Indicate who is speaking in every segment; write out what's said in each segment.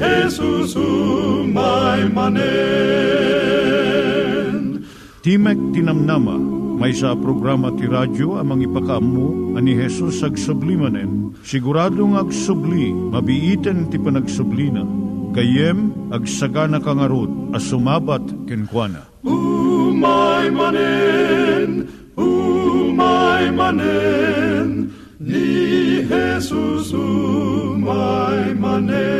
Speaker 1: ni Jesus umay manen
Speaker 2: Timek Tinamnama, may sa programa ti radyo amang ipakaammo ani Hesus ag sublimanen. Siguradong ag subli, mabiiten ti panagsublina. Kayem ag sagana kangarot as sumabat kenkwana.
Speaker 1: Umay manen, umay manen, ni Jesus umay manen.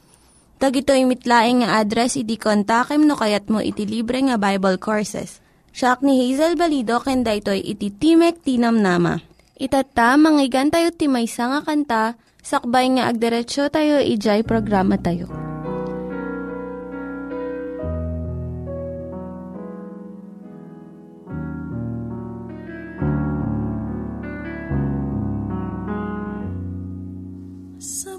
Speaker 3: Tag ito mitlaing nga address iti kontakem no kayat mo iti libre nga Bible Courses. Siya ni Hazel Balido ken daytoy iti Timek Tinam Nama. Itata manggigan tayo timaysa nga kanta sakbay nga agderetsyo tayo ijay programa tayo.
Speaker 4: Sa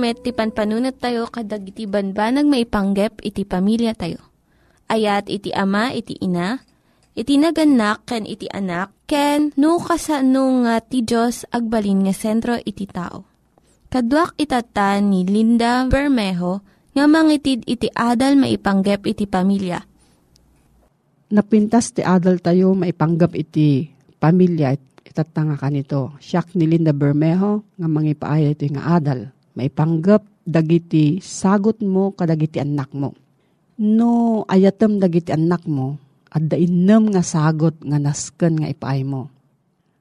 Speaker 3: met, ti panpanunat tayo kadag iti banbanag maipanggep iti pamilya tayo. Ayat iti ama, iti ina, iti naganak, ken iti anak, ken no kasano nga ti Diyos agbalin nga sentro iti tao. Kaduak itatan ni Linda Bermejo nga mangitid iti adal maipanggep iti pamilya.
Speaker 5: napintas ti adal tayo maipanggap iti pamilya it- itatanga ka nito. Siyak ni Linda Bermejo nga mangipaaya ito nga adal. Maipanggap dagiti sagot mo kadagiti anak mo. No ayatem dagiti anak mo at dainem nga sagot nga nasken nga ipaay mo.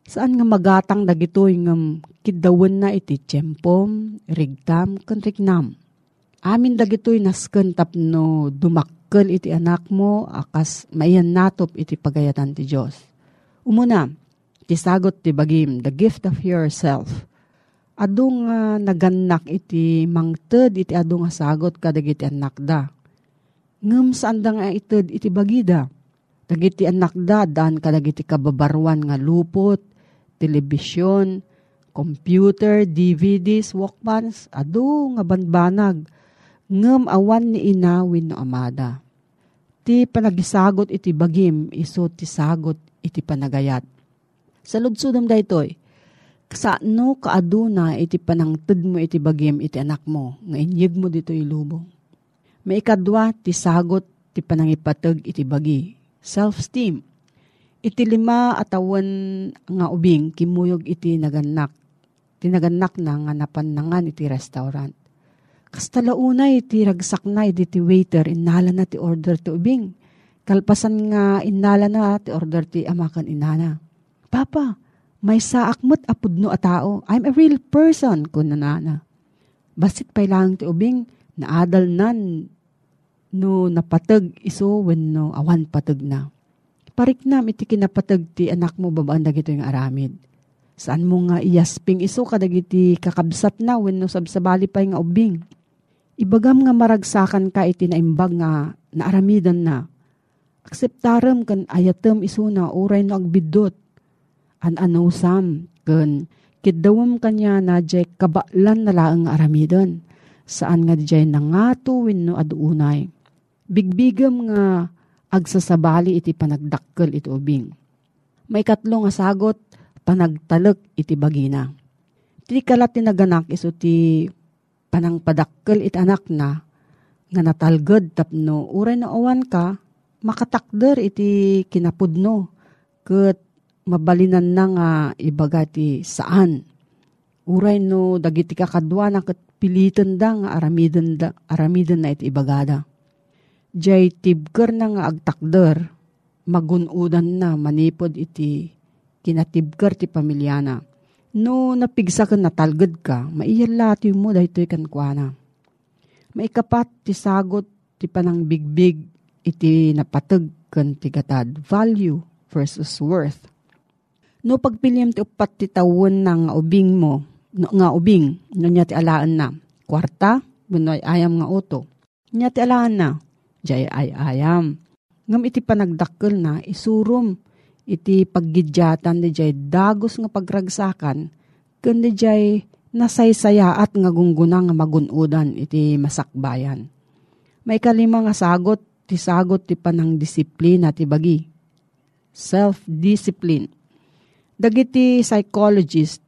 Speaker 5: Saan nga magatang dagitoy nga kidawen na iti tiyempom, rigtam, kanriknam. Amin dagitoy nasken tapno dumakkel iti anak mo akas maiyan natop iti pagayatan ti Dios. Umuna, ti sagot ti bagim, the gift of yourself. Ado nga naganak iti mangted iti ado nga sagot kadagiti anak da. Ngem saan da nga ited iti bagida. Dagiti anak da daan kadagiti kababarwan nga lupot, telebisyon, computer, DVDs, Walkmans, ado nga banbanag ngem awan ni inawin no amada. Ti panagisagot iti bagim, iso ti sagot iti panagayat. Sa ludsudom daytoy, kasano kaaduna iti panangted mo iti bagim iti anak mo, nga inyeg mo dito ilubong. Maikadwa ti sagot ti panangipateg iti bagi, self-esteem. Iti lima atawan nga ubing kimuyog iti naganak. Tinaganak na nga napanangan iti restaurant. Kastalaunay ti ragsak na iti ti waiter inala na ti order ti ubing. Kalpasan nga inala na ti order ti amakan inana. Papa, may saak mo't apudno a tao. I'm a real person, kun nanana. Basit pa lang ti ubing, naadal nan no napatag iso when no awan patag na. Pariknam iti kinapatag ti anak mo babaan dagito yung aramid. Saan mo nga iyasping iso kadagiti kakabsat na when no sabsabali pa nga ubing. Ibagam nga maragsakan ka iti naimbag nga naaramidan na. Akseptarem kan ayatem iso na uray no agbidot. An anusam kan kidawam kanya na jay kabaklan na laang aramidon. Saan nga dijay nangato wenno adunay. Bigbigam nga agsasabali iti panagdakkel iti ubing. May katlo nga sagot, panagtalek iti bagina. Ti kalat ti naganak iso ti panangpadakkel iti anak na, nga natalged tapno uray na awan ka, makatakder iti kinapudno, ket mabalinan na nga ibaga ti saan. Uray no dagiti kakadwa na kat pilitan da nga aramiden, da, aramiden na iti ibagada. Jay tibker na nga agtakder, magunudan na manipod iti kinatibker ti pamilyana. No napigsa ka natalgad ka, maiyalati mo dahito kan kuana. Maikapat ti sagot ti panang bigbig iti napatag kan ti gatad. Value versus worth. No pagpiliam ti upat ti tawon ng ubing mo, no, nga ubing, no niya ti alaan na. Kwarta, bunoy ayam nga oto. Niya ti alaan na, jay ay ayam. Ngam iti panagdakkel na, isurum, iti paggidyatan di jay dagos nga pagragsakan, kundi jay nasaysayaat nga gungguna nga magunudan iti masakbayan. May kalima nga sagot, ti sagot ti panang disiplina ti bagi. Self-discipline. Dagiti psychologist,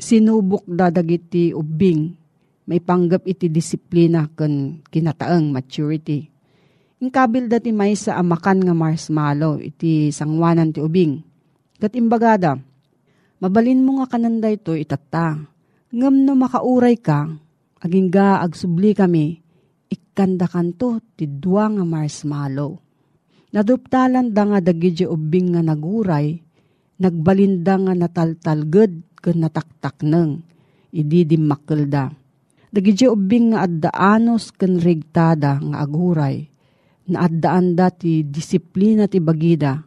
Speaker 5: sinubok da dagiti ubing, may panggap iti disiplina kan kinataang maturity. Ingkabil dati may sa amakan nga marshmallow, iti sangwanan ti ubing. Kat imbagada, mabalin mo nga kananda ito itata Ngam no makauray ka, aging ga agsubli kami, ikanda kanto ti dua nga marshmallow. Naduptalan da nga dagidya ubing nga naguray, nagbalinda nga nataltalged ken nataktak neng, idi dimakkel da. Dagidya ubing nga addaanos ken rigtada nga aguray, na addaan da ti disiplina ti bagida,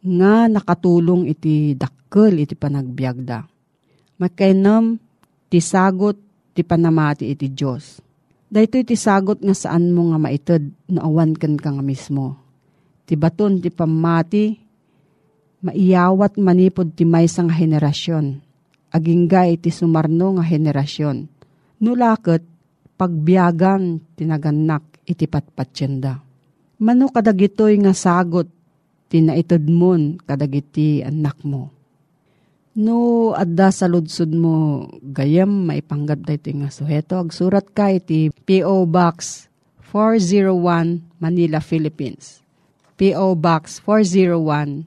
Speaker 5: nga nakatulong iti dakkel iti panagbiagda. Makainam ti sagot ti panamati iti Diyos. Dahito iti sagot nga saan mo nga maited na awan kan ka mismo. Ti baton ti pamati, maiyawat manipod ti maysa nga henerasyon. Agingga iti sumarno nga henerasyon. Nulakot, pagbiyagan tinaganak iti patpatsyenda. Mano kadagitoy nga sagot, tinaitod mon kadagiti anak mo No, adda sa ludsud mo, gayam, maipanggap da nga suheto. Agsurat ka iti P.O. Box 401 Manila, Philippines. P.O. Box 401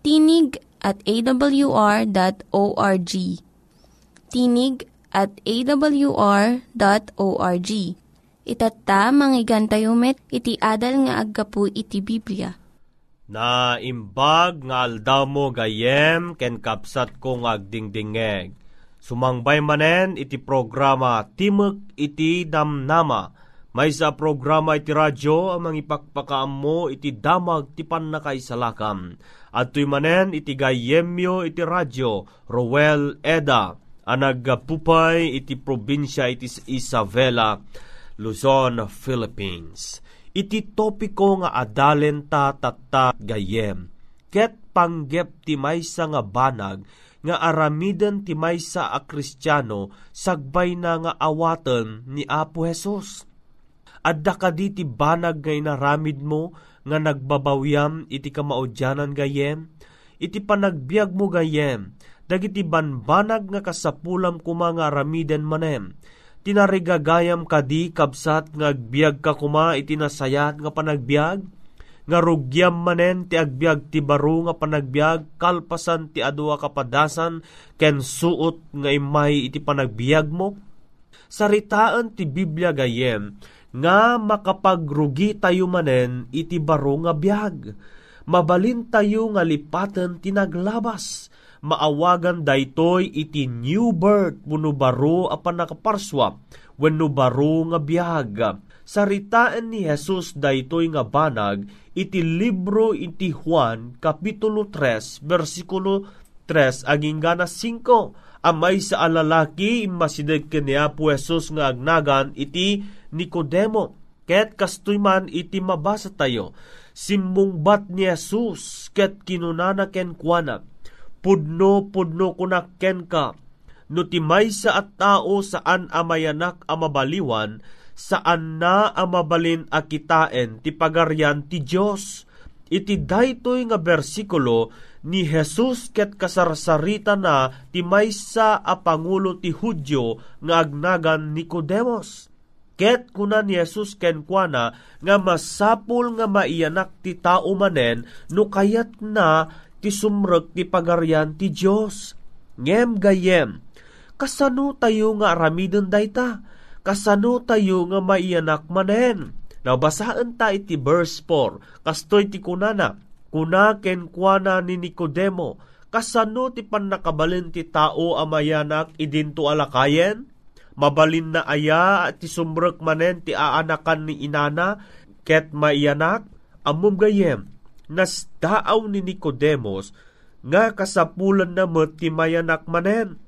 Speaker 3: tinig at awr.org. Tinig at awr.org. Itatta, manggigan tayo met, iti adal nga aggapu iti Biblia
Speaker 6: na imbag nga aldaw mo gayem ken kapsat ko nga agdingdingeg. Sumangbay manen iti programa Timuk iti Damnama. May sa programa iti radyo amang ipakpakaam mo iti damag ti pannakaisalakam. At tuy manen iti gayemyo iti radyo Rowel Eda anagpupay iti probinsya iti Isabela, Luzon, Philippines iti topiko nga adalen ta tatta gayem. Ket panggep ti maysa nga banag nga aramiden ti maysa a kristyano sagbay na nga awaten ni Apo Hesus. Adda ka di ti banag nga inaramid mo nga nagbabawyam iti kamaudyanan gayem, iti panagbiag mo gayem, dagiti banbanag nga kasapulam kuma nga aramiden manem, tinarigagayam kadi kabsat nga agbyag ka kuma iti nasayat nga panagbiag. Nga rugyam manen ti agbyag ti baro nga panagbiag. Kalpasan ti adwa kapadasan ken suot nga imay iti panagbiag mo. Saritaan ti Biblia gayem nga makapagrugi tayo manen iti baro nga biag mabalin tayo nga lipaten tinaglabas. Maawagan daytoy iti new birth wenno baro a panakaparswa wenno baro nga biyag. Saritaan ni Jesus daytoy nga banag iti libro iti Juan kapitulo 3 bersikulo 3 aging gana 5 amay sa alalaki masideg kani Apo Jesus nga agnagan iti Nicodemo ket kastoy man iti mabasa tayo simbungbat ni Jesus ket kinunana ken kuana. Pudno-pudno kunakken ka, no ti maysa at tao saan amayanak amabaliwan, saan na amabalin a kitaen ti pagaryan ti Diyos. Iti daytoy nga bersikulo ni Jesus ket kasarsarita na ti maysa a pangulo ti Hudyo nga agnagan Nicodemus. Ket kuna ni Jesus ken kuana nga masapul nga maiyanak ti tao manen no kayat na ti sumrek ti pagaryan ti Dios. Ngem gayem, kasano tayo nga aramiden dayta? Kasano tayo nga maiyanak manen? Nabasaan ta iti verse 4, kastoy ti kunana, kuna ken kuana ni Nicodemo, kasano ti pannakabalin ti tao amayanak idinto alakayen? Mabalin na aya at ti sumrek manen ti aanakan ni inana, ket maiyanak, amum gayem, nas daaw ni Nicodemos, nga kasapulan na met ti mayanak manen.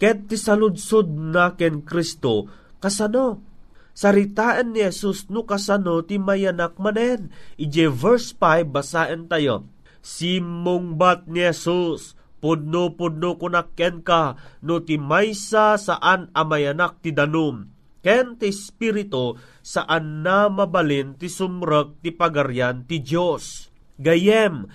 Speaker 6: Ket ti saludsod na ken Kristo, kasano? Saritaan ni Jesus no kasano ti mayanak manen. Ije verse 5 basaan tayo. Simong bat ni Jesus, pudno-pudno kunakken ka, no ti maysa saan amayanak ti danum. Ken ti Espiritu saan na mabalin ti sumrek ti pagaryan ti Dios. Gayem,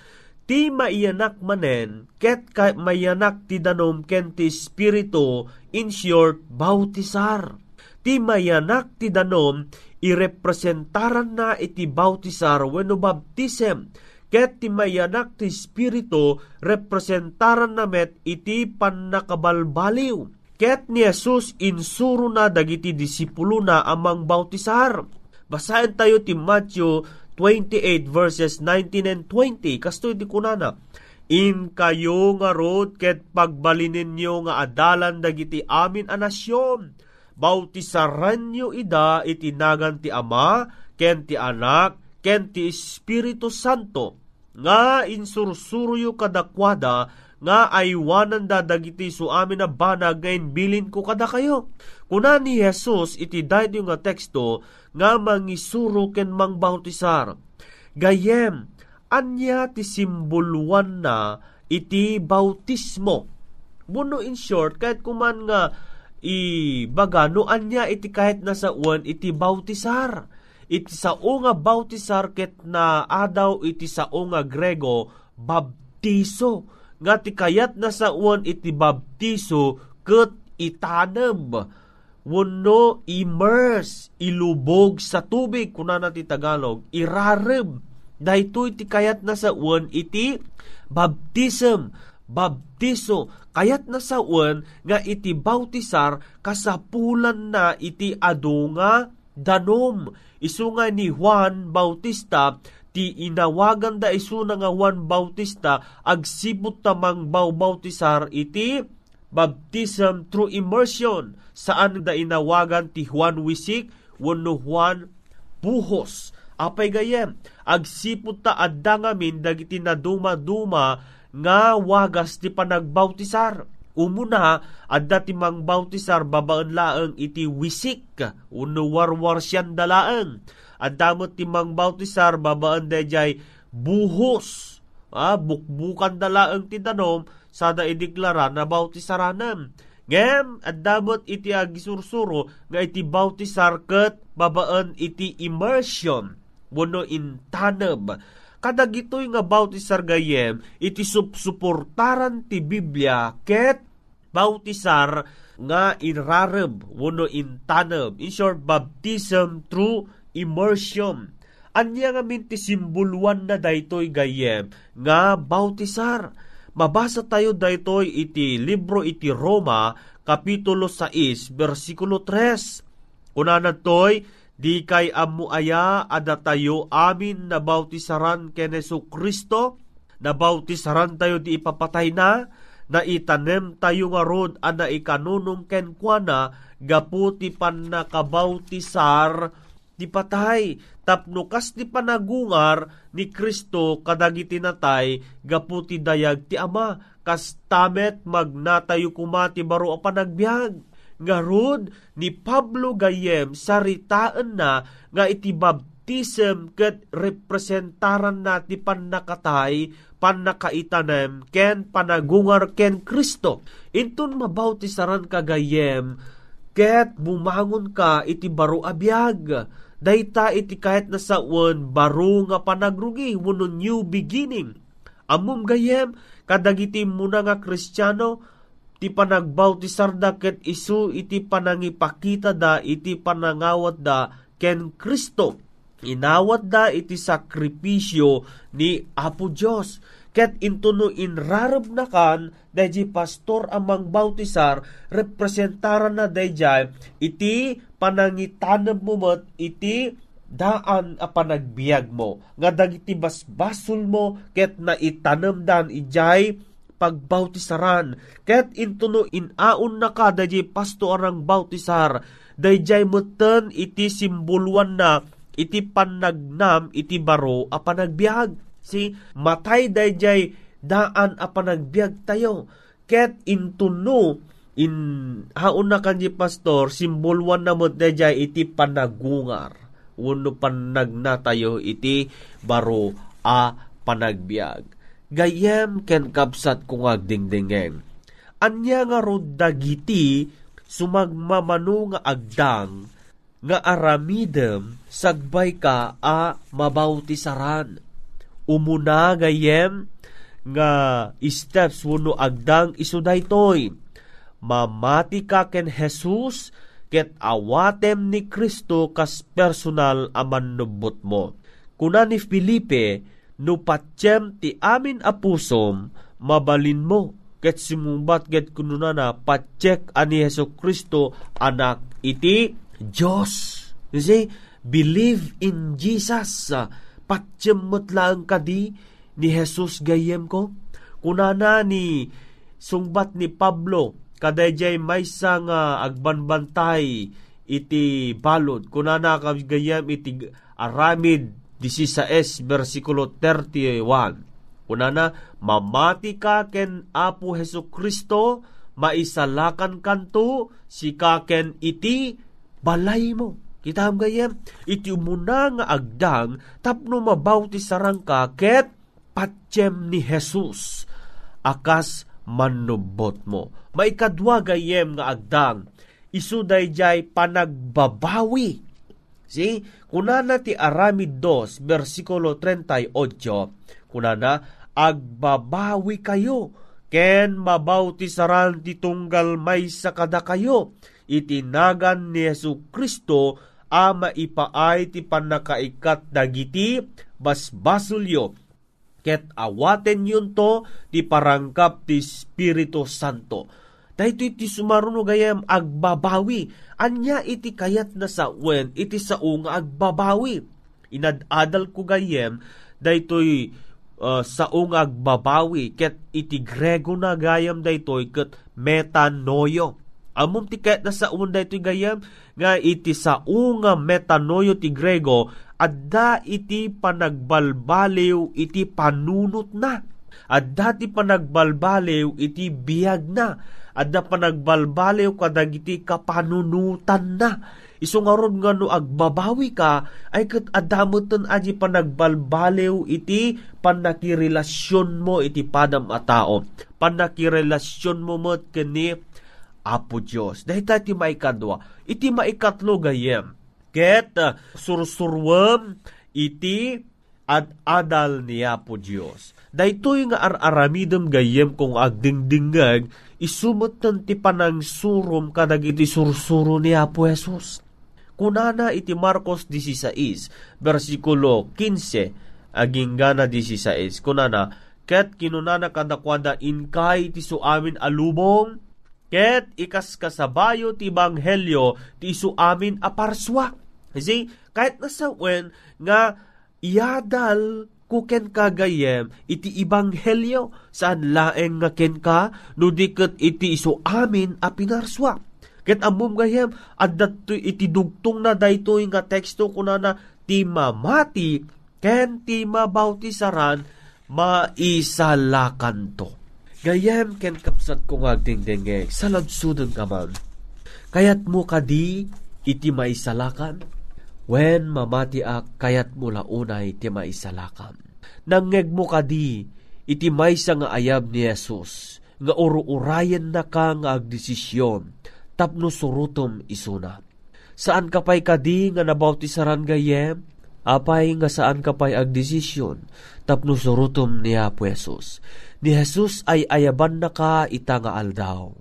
Speaker 6: ti maiyanak manen, ket ka mayanak ti danom ken ti Espiritu, in short, bautisar ti mayanak ti danom irepresentaran na iti bautisar wenno baptism ket ti mayanak ti espiritu representaran na met iti pannakabalbaliw. Ket ni Jesus insuro na dagiti disipulo na amang bautisar. Basahin tayo ti Matthew 28 verses 19 and 20 kasto iti kunana. In kayo nga rod ket pagbalinin nyo nga adalan dagiti amin a nasyon bautisaran nyo ida itinagan ti Ama, ken ti Anak, ken ti Espiritu Santo, nga insursuruyo kadakwada, nga aywanan da dagiti su amin na banag ngayon bilin ko kada kayo. Kuna ni Jesus iti dahil nga teksto nga mangisuro ken mang bautisar. Gayem, anya ti simboluan na iti bautismo. Buno in short, kahit kuman nga ibaga no anya iti kahit nasa uwan iti bautisar. Iti sao nga bautisar ket na adaw iti sao nga grego baptiso. Nga ti kayat nasa uwan iti baptiso ket itanem wano immerse, ilubog sa tubig, kuna na ti Tagalog, irarem. Dahito iti kayat na sa uwan iti baptism, baptiso, kayat na sa uwan nga iti bautisar kasapulan na iti adu nga danom. Isu nga ni Juan Bautista, ti inawagan da isu na nga Juan Bautista, agsibot tamang bautisar iti baptism through immersion saan da inawagan ti Juan Wisik wano Juan Buhos. Apay gayem, agsipot ta adda ngamin dagiti na duma-duma nga wagas ti panagbautisar. Umuna, adda ti mang bautisar babaan laeng iti wisik, uno warwar siyan dalaeng. Adda mo ti mang bautisar babaan dayjay buhos, ah, bukbukan dalaeng ti danom, sada ideklara na bautisaranan. Ngem, at damot iti agisursuro nga iti bautisar ket babaan iti immersion wano in taneb. Kadag ito'y nga bautisar gayem, iti supsuportaran ti Biblia ket bautisar nga inrareb wano in taneb. In short, baptism through immersion. Anya nga min ti simbuluan na daytoy gayem nga bautisar Mabasa tayo daytoy iti libro iti Roma, kapitulo 6, versikulo 3. Kuna toy, di kay amu aya ada tayo amin na bautisaran ken Yesu Kristo, na bautisaran tayo di ipapatay na, na itanem tayo nga rod ana ikanunong ken kuana gaputi pan nakabautisar di patay. Tapno kas di panagungar ni Kristo kadagiti natay gaputi dayag ti ama. Kas tamet magnatayo kumati baro a panagbiag nga rod ni Pablo Gayem saritaan na nga iti baptism ket representaran na ti pannakatay pannakaitanem ken panagungar ken Kristo. Intun mabautisaran kagayem ket bumangon ka iti baro abiyag. Dayta iti kahit na saon baro nga panagrugi wano new beginning. Amum gayem kadagiti muna nga Kristiyano ti panagbautisar da ket isu iti panangipakita da iti panangawat da ken Kristo inawat da iti sakripisyo ni Apo Diyos. Ket intuno inrarab na kan, dahi pastor amang bautisar, representaran na dahi iti panangitanam mo mat, iti daan a panagbiag mo. Nga dagiti basbasol mo, ket na itanam dan ijay pagbautisaran. Ket intuno inaon na ka dahi pastor ang bautisar, dahi mutan iti simboluan na iti panagnam iti baro a panagbiag. Si matay dayjay daan a panagbiag tayo. Ket intuno in haon na kanji pastor simbolwan na mo dayjay iti panagungar. Uno panagna tayo iti baro a panagbiag. Gayem ken kapsat kung agdingdingeng. Anya nga rod dagiti sumagmamano nga agdang nga aramidem sagbay ka a mabautisaran. Umuna gayem nga steps wano agdang iso daytoy. Mamati ka ken Jesus ket awatem ni Kristo kas personal aman nubot mo. Kuna ni Felipe, no patyem ti amin apusom, mabalin mo ket sumumbat ket kununana patyek ani Heso Kristo anak iti Diyos. You see, believe in Jesus. Uh, Patyamot lang kadi ni Jesus gayem ko. Kunana ni sungbat ni Pablo, kadayjay may nga agbanbantay iti balod. Kunana ka gayem iti aramid 16 versikulo 31. Kunana, mamati ka ken Apo Heso Kristo, maisalakan kanto, si kaken iti balay mo. Kita gayem, iti umuna nga agdang tapno mabauti sarang ka ket patyem ni Jesus akas manubot mo. Maikadwa gayem nga agdang isu dayjay panagbabawi. Si, kunana ti Aramid 2, versikulo 38, kunana, agbabawi kayo, ken mabautisaran ti tunggal may sakada kayo, itinagan ni Yesu Kristo a maipaay ti panakaikat dagiti basbasulyo ket awaten yun to ti parangkap ti Espiritu Santo. Dahito iti sumaruno gayam agbabawi. Anya iti kayat na sa wen, iti sa unga agbabawi. Inadadal ko gayem, dahito'y uh, sa unga agbabawi, ket iti grego na gayam dahito'y ket metanoyo Amom ti ket na sa unda iti gayam nga iti sa unga metanoyo ti Grego adda iti panagbalbaliw iti panunot na. Adda ti panagbalbaliw iti biyag na. Adda panagbalbaliw kadagiti kapanunutan na. Iso nga ron nga no agbabawi ka, ay kat adamutan aji panagbalbaliw iti panakirelasyon mo iti padam a tao. Panakirelasyon mo mo kani Apo Diyos. Dahil tayo ti maikadwa, iti maikatlo gayem. Ket uh, sursurwam iti ad adal ni Apo Diyos. Dahito nga ar-aramidem gayem kung agdingdingag, isumutan ti panang surum kadag iti sursuro ni Apo Jesus. Kunana iti Marcos 16, versikulo 15, aging gana 16, kunana, ket kinunana kadakwada inkay ti suamin alubong, Ket ikas kasabayo ti banghelyo ti isu amin aparswa. Kasi kahit nasa wen nga iadal kuken kagayem iti ibanghelyo saan laeng nga ken ka no diket iti isu amin a pinarswa. Ket amum gayem addat iti dugtong na daytoy nga teksto kunana ti mamati ken ti mabautisaran maisalakan to Gayem ken kapsat ko nga dingdingeg, salabsudon ka man. Kayat mo kadi iti maisalakan. When mamati ak kayat mula unay ti maisalakam. Nangeg mo kadi iti maysa nga ayab ni Jesus nga uru-urayan na ka nga agdesisyon tapno surutom isuna. Saan ka pa'y kadi nga nabautisaran gayem? Apay nga saan ka pa'y agdesisyon tapno surutom ni Apo Jesus. Ni Jesus ay ayaban na ka ita nga aldaw.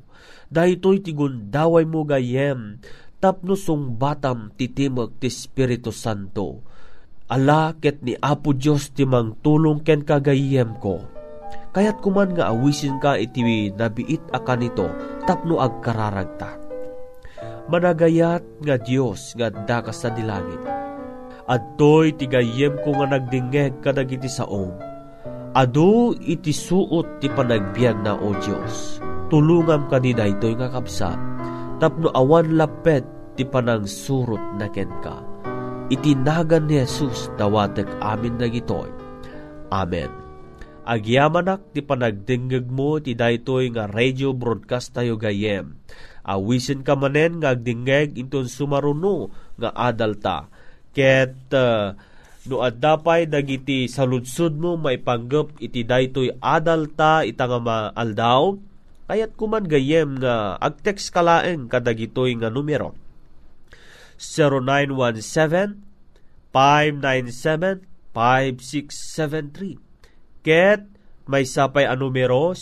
Speaker 6: Dahito'y tigun daway mo gayem tapno sung batam titimag ti Espiritu Santo. Ala ket ni Apo Diyos timang tulong ken kagayem ko. Kayat kuman nga awisin ka iti nabiit akan ito tapno agkararagta. Managayat nga Diyos nga dakas sa dilangit. Adtoy tigayem ko nga nagdingeg kadagiti saom. Ado iti suot ti panagbiag na o Diyos. Tulungam ka ni daytoy nga kapsa tapno awan lapet ti panang surot na ken ka. Itinagan ni Jesus dawatek amin dagitoy. Amen. Agyamanak ti panagdingeg mo ti daytoy nga radio broadcast tayo gayem. Awisin ka manen nga agdingeg inton sumaruno nga adalta. Ket uh, no addapay dagiti saludsud mo maipanggep iti daytoy adalta ita nga maaldaw kayat kuman gayem nga agtext kalaeng kadagitoy nga numero. 0917-597-5673 Ket may sapay a numero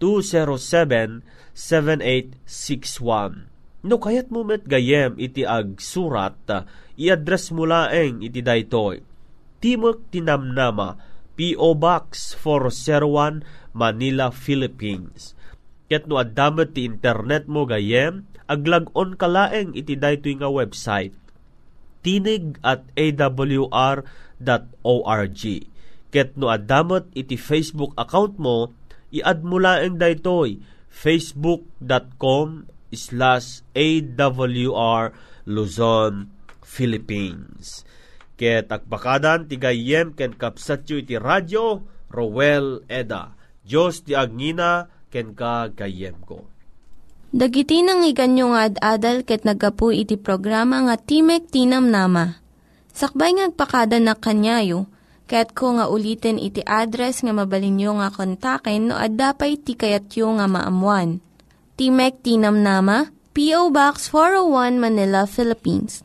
Speaker 6: 0920-207-7861 No kayat mo met gayem iti ag surat, i-address mo iti daytoy. Timok Tinamnama, P.O. Box 401, Manila, Philippines. Ket no addamet ti internet mo gayem, aglag-on kalaeng iti daytoy nga website tinig at awr.org. Ket no adamot iti Facebook account mo, i-add mo laeng daytoy facebook.com slash awr Luzon, Philippines. Ket akbakadan ti gayem ken kapsatyo iti radyo Rowel Eda. Diyos ti agngina ken ka gayem ko.
Speaker 3: Dagiti nang iganyo nga ad-adal ket nagapu iti programa nga Timek Tinam Nama. Sakbay ngagpakada na kanyayo, ket ko nga ulitin iti address nga mabalinyo nga kontaken no ad-dapay tikayatyo nga maamuan. Timek Tinam Nama, P.O. Box 401 Manila, Philippines.